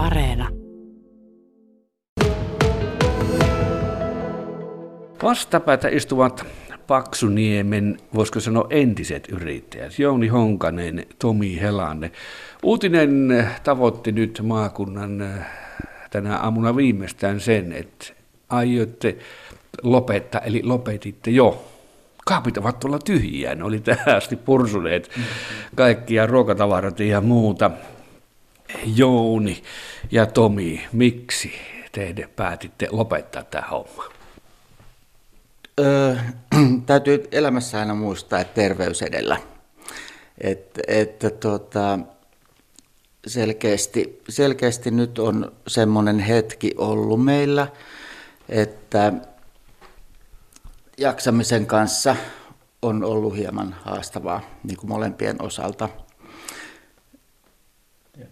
Areena. Vastapäätä istuvat Paksuniemen, voisiko sanoa entiset yrittäjät, Jouni Honkanen, Tomi Helanne. Uutinen tavoitti nyt maakunnan äh, tänä aamuna viimeistään sen, että aiotte lopettaa, eli lopetitte jo. Kaapit ovat tuolla tyhjiä, ne oli tähän asti pursuneet kaikkia ruokatavarat ja muuta. Jouni ja Tomi, miksi te päätitte lopettaa tämä homma? Öö, täytyy elämässä aina muistaa, että terveys edellä. Että, että tota, selkeästi, selkeästi nyt on semmoinen hetki ollut meillä, että jaksamisen kanssa on ollut hieman haastavaa niin kuin molempien osalta.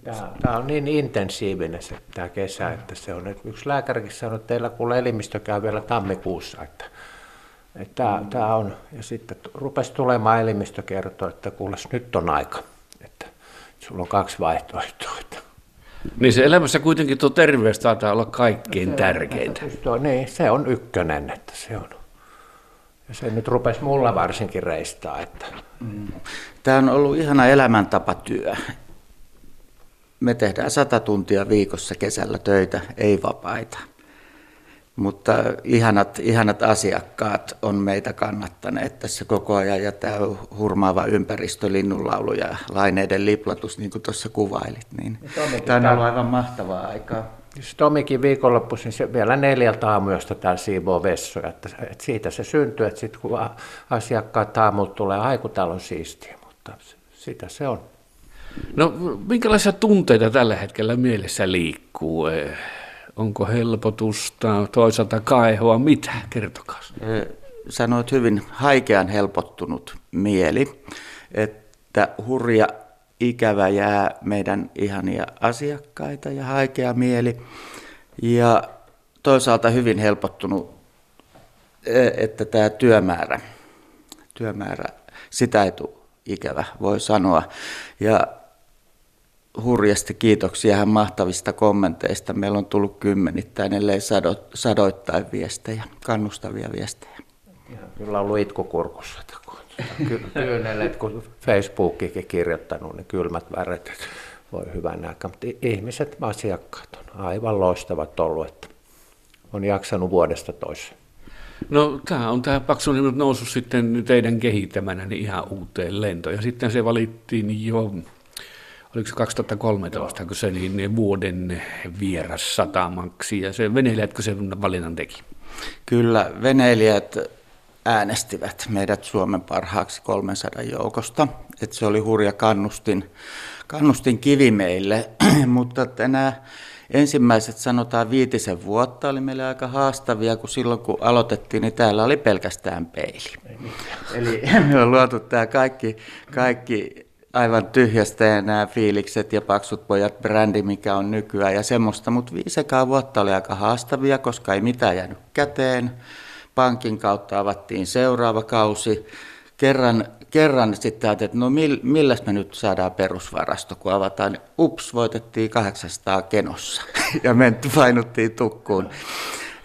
Tämä, tämä on niin intensiivinen se, tämä kesä, että se on, että yksi lääkärikin sanoi, että teillä kuule elimistö käy vielä tammikuussa, että, että tämä, tämä on, ja sitten rupesi tulemaan elimistö kertoa, että kuule nyt on aika, että sulla on kaksi vaihtoehtoa. Että. Niin se elämässä kuitenkin tuo terveys taitaa olla kaikkein no tärkeintä. Niin, se on ykkönen, että se on. Ja se nyt rupesi mulla varsinkin reistaa. Että... Mm. Tämä on ollut ihana elämäntapatyö. Me tehdään sata tuntia viikossa kesällä töitä, ei vapaita. Mutta ihanat, ihanat asiakkaat on meitä kannattaneet tässä koko ajan ja tämä hurmaava ympäristö, linnunlaulu ja laineiden liplatus, niin kuin tuossa kuvailit. Niin tämä on ollut aivan mahtavaa aikaa. Tomikin viikonloppuisin se vielä neljältä aamuyöstä täällä siivoo vessoja, että, että siitä se syntyy, että sitten kun asiakkaat aamulta tulee, aiku täällä on siistiä, mutta sitä se on. No minkälaisia tunteita tällä hetkellä mielessä liikkuu? Onko helpotusta, toisaalta kaihoa, mitä? Kertokaa. Sanoit hyvin haikean helpottunut mieli, että hurja ikävä jää meidän ihania asiakkaita ja haikea mieli. Ja toisaalta hyvin helpottunut, e, että tämä työmäärä, työmäärä sitä ei tule ikävä, voi sanoa. Ja hurjasti kiitoksia ihan mahtavista kommenteista. Meillä on tullut kymmenittäin, ellei sado, sadoittain viestejä, kannustavia viestejä. Kyllä on ollut itkukurkussa, kun kyynelet, kun Facebookikin kirjoittanut, niin kylmät väret, voi hyvän aikaa. Mutta ihmiset, asiakkaat on aivan loistavat ollut, että on jaksanut vuodesta toiseen. No tämä on tämä paksu nyt noussut sitten teidän kehittämänä niin ihan uuteen lentoon. Ja sitten se valittiin jo, oliko se 2013, kun se niin vuoden vieras satamaksi. Ja se veneilijätkö sen valinnan teki? Kyllä, veneilijät äänestivät meidät Suomen parhaaksi 300 joukosta. Et se oli hurja kannustin, kannustin kivi meille, mutta nämä ensimmäiset sanotaan viitisen vuotta oli meille aika haastavia, kun silloin kun aloitettiin, niin täällä oli pelkästään peili. Eli me on luotu tämä kaikki, kaikki aivan tyhjästä ja nämä fiilikset ja paksut pojat brändi, mikä on nykyään ja semmoista, mutta viisekaan vuotta oli aika haastavia, koska ei mitään jäänyt käteen pankin kautta avattiin seuraava kausi. Kerran, kerran sitten ajattelin, että no millä me nyt saadaan perusvarasto, kun avataan. Ups, voitettiin 800 kenossa ja menty painuttiin tukkuun.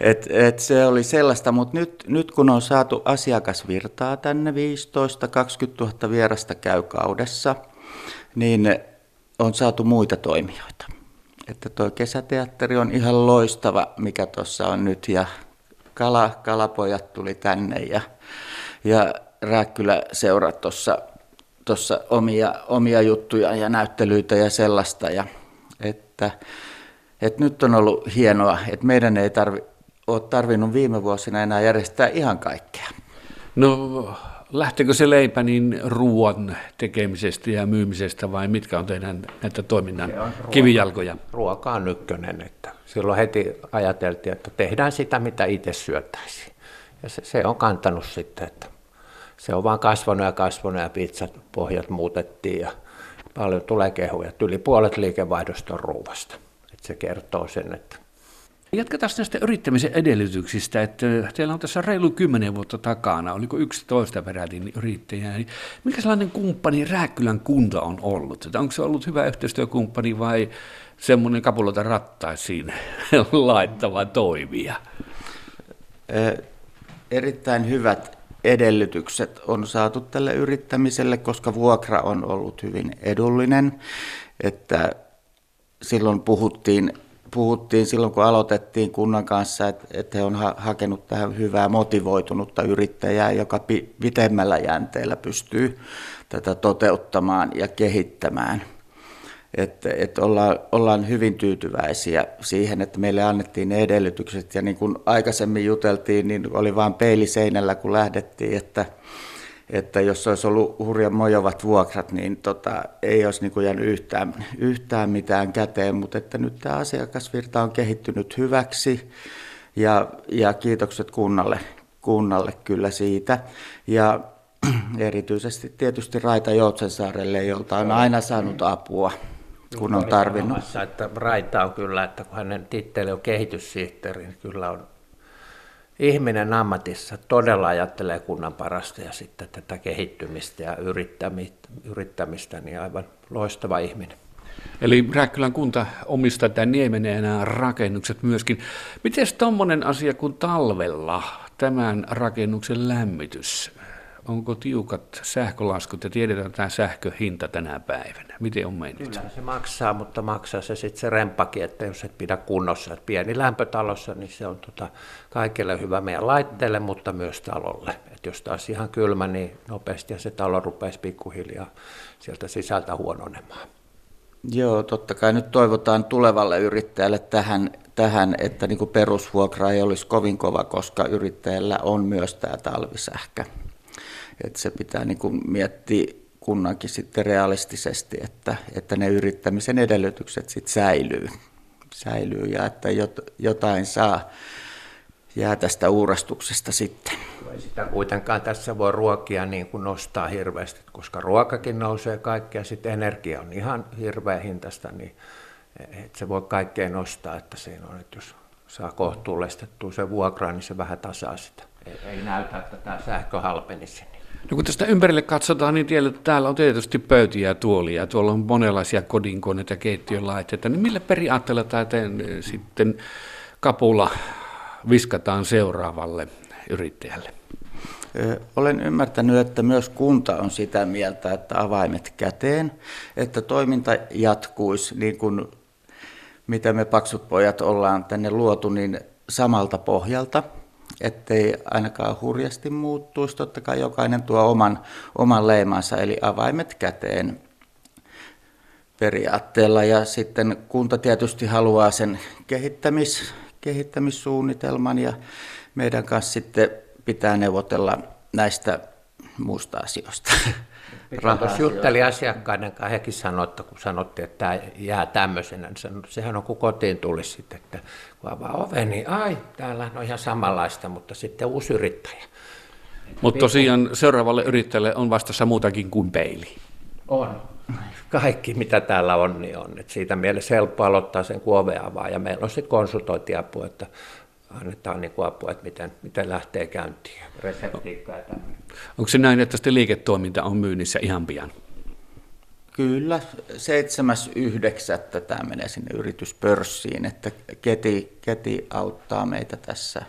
Et, et se oli sellaista, mutta nyt, nyt kun on saatu asiakasvirtaa tänne 15-20 000 vierasta käy kaudessa, niin on saatu muita toimijoita. Että tuo kesäteatteri on ihan loistava, mikä tuossa on nyt, ja kala, kalapojat tuli tänne ja, ja Rääkkylä seuraa tuossa tossa omia, omia juttuja ja näyttelyitä ja sellaista. Ja, että, että nyt on ollut hienoa, että meidän ei tarvi, ole tarvinnut viime vuosina enää järjestää ihan kaikkea. No lähtekö se leipä niin ruoan tekemisestä ja myymisestä vai mitkä on teidän näitä toiminnan ruoka, kivijalkoja? Ruoka on ykkönen, että silloin heti ajateltiin, että tehdään sitä, mitä itse syötäisiin. Ja se, se on kantanut sitten, että se on vaan kasvanut ja kasvanut ja pizzat pohjat muutettiin ja paljon tulee kehuja. Yli puolet liikevaihdosta on ruuvasta. Että se kertoo sen, että Jatketaan näistä yrittämisen edellytyksistä, että teillä on tässä reilu kymmenen vuotta takana, oliko 11 peräti yrittäjää, niin mikä sellainen kumppani Rääkkylän kunta on ollut? Että onko se ollut hyvä yhteistyökumppani vai semmoinen kapulota rattaisiin laittava toimija? Erittäin hyvät edellytykset on saatu tälle yrittämiselle, koska vuokra on ollut hyvin edullinen. Että silloin puhuttiin, puhuttiin silloin, kun aloitettiin kunnan kanssa, että, että he on ha- hakenut tähän hyvää motivoitunutta yrittäjää, joka pitemmällä jänteellä pystyy tätä toteuttamaan ja kehittämään. Että, että ollaan, ollaan hyvin tyytyväisiä siihen, että meille annettiin ne edellytykset. Ja niin kuin aikaisemmin juteltiin, niin oli vain peili seinällä, kun lähdettiin, että, että jos olisi ollut hurjan mojovat vuokrat, niin tota, ei olisi niin kuin jäänyt yhtään, yhtään mitään käteen. Mutta että nyt tämä asiakasvirta on kehittynyt hyväksi ja, ja kiitokset kunnalle, kunnalle kyllä siitä. Ja erityisesti tietysti Raita Joutsensaarelle, jolta on aina saanut apua kun on tarvinnut. että Raita on kyllä, että kun hänen titteli on kehityssihteeri, niin kyllä on ihminen ammatissa todella ajattelee kunnan parasta ja sitten tätä kehittymistä ja yrittämistä, niin aivan loistava ihminen. Eli Rääkkylän kunta omistaa tämän Niemenen nämä rakennukset myöskin. Miten tuommoinen asia kuin talvella tämän rakennuksen lämmitys? Onko tiukat sähkölaskut ja tiedetään tämä sähköhinta tänä päivänä? Miten on mennyt? Kyllä se maksaa, mutta maksaa se sitten se rempakin, että jos et pidä kunnossa. Että pieni lämpötalossa, niin se on tota kaikille hyvä meidän laitteelle, mutta myös talolle. Et jos taas ihan kylmä, niin nopeasti ja se talo rupeisi pikkuhiljaa sieltä sisältä huononemaan. Joo, totta kai nyt toivotaan tulevalle yrittäjälle tähän, tähän että niin perusvuokra ei olisi kovin kova, koska yrittäjällä on myös tämä talvisähkö että se pitää niin kuin miettiä kunnankin sitten realistisesti, että, että ne yrittämisen edellytykset sitten säilyy, säilyy ja että jotain saa jää tästä uurastuksesta sitten. Ei sitä kuitenkaan tässä voi ruokia niin kuin nostaa hirveästi, koska ruokakin nousee kaikkea, sitten energia on ihan hirveä hintasta, niin et se voi kaikkea nostaa, että siinä on, että jos saa kohtuullistettua se vuokraa, niin se vähän tasaa sitä. Ei, ei näytä, että tämä sähkö halpenisi. No kun tästä ympärille katsotaan, niin tiedät, että täällä on tietysti pöytiä ja tuolia, tuolla on monenlaisia kodinkoneita ja keittiön laitteita, niin millä periaatteella tämä sitten kapula viskataan seuraavalle yrittäjälle? Olen ymmärtänyt, että myös kunta on sitä mieltä, että avaimet käteen, että toiminta jatkuisi niin kuin mitä me paksut pojat ollaan tänne luotu, niin samalta pohjalta – ettei ainakaan hurjasti muuttuisi. Totta kai jokainen tuo oman, oman leimansa, eli avaimet käteen periaatteella. Ja sitten kunta tietysti haluaa sen kehittämis, kehittämissuunnitelman ja meidän kanssa sitten pitää neuvotella näistä muista asioista. Tuossa jutteli asiakkaiden kanssa, hekin sanoivat, että kun sanottiin, että tämä jää tämmöisenä, niin sehän on kun kotiin tulisi sitten, että kun avaa oven, niin ai, täällä on ihan samanlaista, mutta sitten uusi yrittäjä. Mutta tosiaan seuraavalle yrittäjälle on vastassa muutakin kuin peili. On. Kaikki, mitä täällä on, niin on. Et siitä mielessä helppo aloittaa sen kuoveavaa ja meillä on sitten konsultointiapu, että annetaan niin apua, että miten, miten lähtee käyntiin, reseptiikkaa ja Onko se näin, että sitten liiketoiminta on myynnissä ihan pian? Kyllä, 7.9. tämä menee sinne yrityspörssiin, että Keti, Keti auttaa meitä tässä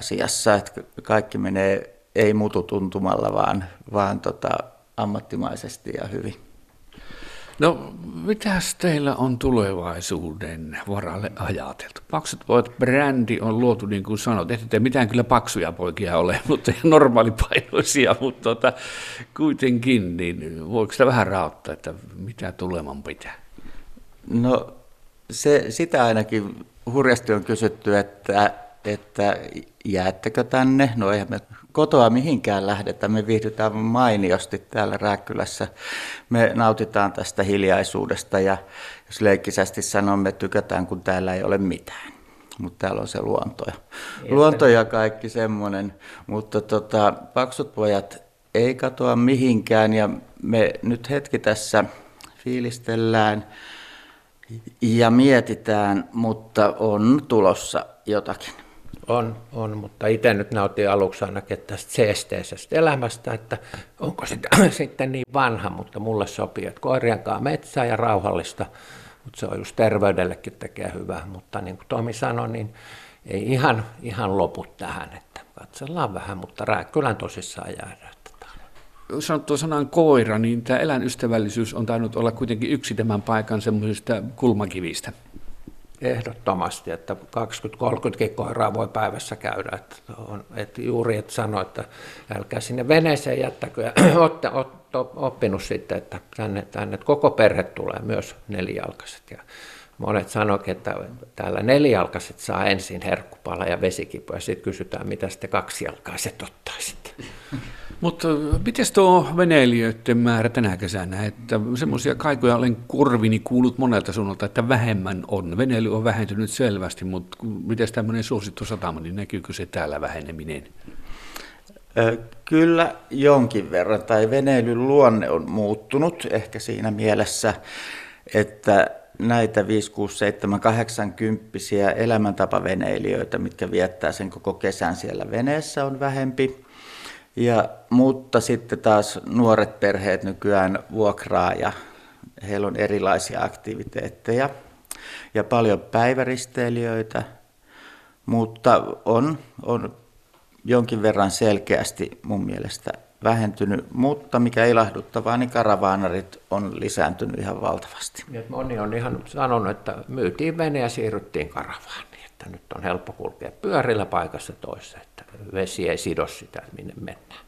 asiassa, että kaikki menee ei mututuntumalla, vaan, vaan tota, ammattimaisesti ja hyvin. No, mitäs teillä on tulevaisuuden varalle ajateltu? Paksut pojat brändi on luotu, niin kuin sanot, ette mitään kyllä paksuja poikia ole, mutta normaalipainoisia, mutta tota, kuitenkin, niin voiko sitä vähän rauttaa, että mitä tuleman pitää? No, se, sitä ainakin hurjasti on kysytty, että, että jäättekö tänne? No eihän me kotoa mihinkään lähdetä. Me viihdytään mainiosti täällä Rääkkylässä. Me nautitaan tästä hiljaisuudesta ja jos leikkisästi sanomme, tykätään, kun täällä ei ole mitään. Mutta täällä on se luonto ja, luonto ja kaikki semmoinen. Mutta tota, paksut pojat ei katoa mihinkään ja me nyt hetki tässä fiilistellään Ja mietitään, mutta on tulossa jotakin. On, on, mutta itse nyt nautin aluksi ainakin tästä seesteisestä elämästä, että onko sitä sitten niin vanha, mutta mulle sopii, että koirien kanssa metsää ja rauhallista, mutta se on just terveydellekin tekee hyvää, mutta niin kuin Tomi sanoi, niin ei ihan, ihan lopu tähän, että katsellaan vähän, mutta rääkkylän tosissaan jäädään. Sanottua sanan koira, niin tämä eläinystävällisyys on tainnut olla kuitenkin yksi tämän paikan semmoisista kulmakivistä. Ehdottomasti, että 20-30 koiraa voi päivässä käydä. Että on, että juuri että sanoi, että älkää sinne veneeseen jättäkö. Ja olette, oppinut sitten, että tänne, tänne koko perhe tulee, myös nelijalkaiset. Ja monet sanoivat, että täällä nelijalkaiset saa ensin herkkupala ja vesikipu, ja sitten kysytään, mitä sitten kaksijalkaiset ottaisitte. Mutta miten tuo veneilijöiden määrä tänä kesänä? Että semmoisia kaikuja olen kurvini kuullut monelta suunnalta, että vähemmän on. Veneily on vähentynyt selvästi, mutta miten tämmöinen suosittu satama, niin näkyykö se täällä väheneminen? Kyllä jonkin verran, tai veneilyn luonne on muuttunut ehkä siinä mielessä, että näitä 5, 6, 7, 80 elämäntapaveneilijöitä, mitkä viettää sen koko kesän siellä veneessä, on vähempi. Ja, mutta sitten taas nuoret perheet nykyään vuokraa ja heillä on erilaisia aktiviteetteja ja paljon päiväristeilijöitä, mutta on, on jonkin verran selkeästi mun mielestä vähentynyt, mutta mikä ilahduttavaa, niin karavaanarit on lisääntynyt ihan valtavasti. Niin, moni on ihan sanonut, että myytiin vene ja siirryttiin karavaaniin, että nyt on helppo kulkea pyörillä paikassa toisessa, että vesi ei sido sitä, minne mennään.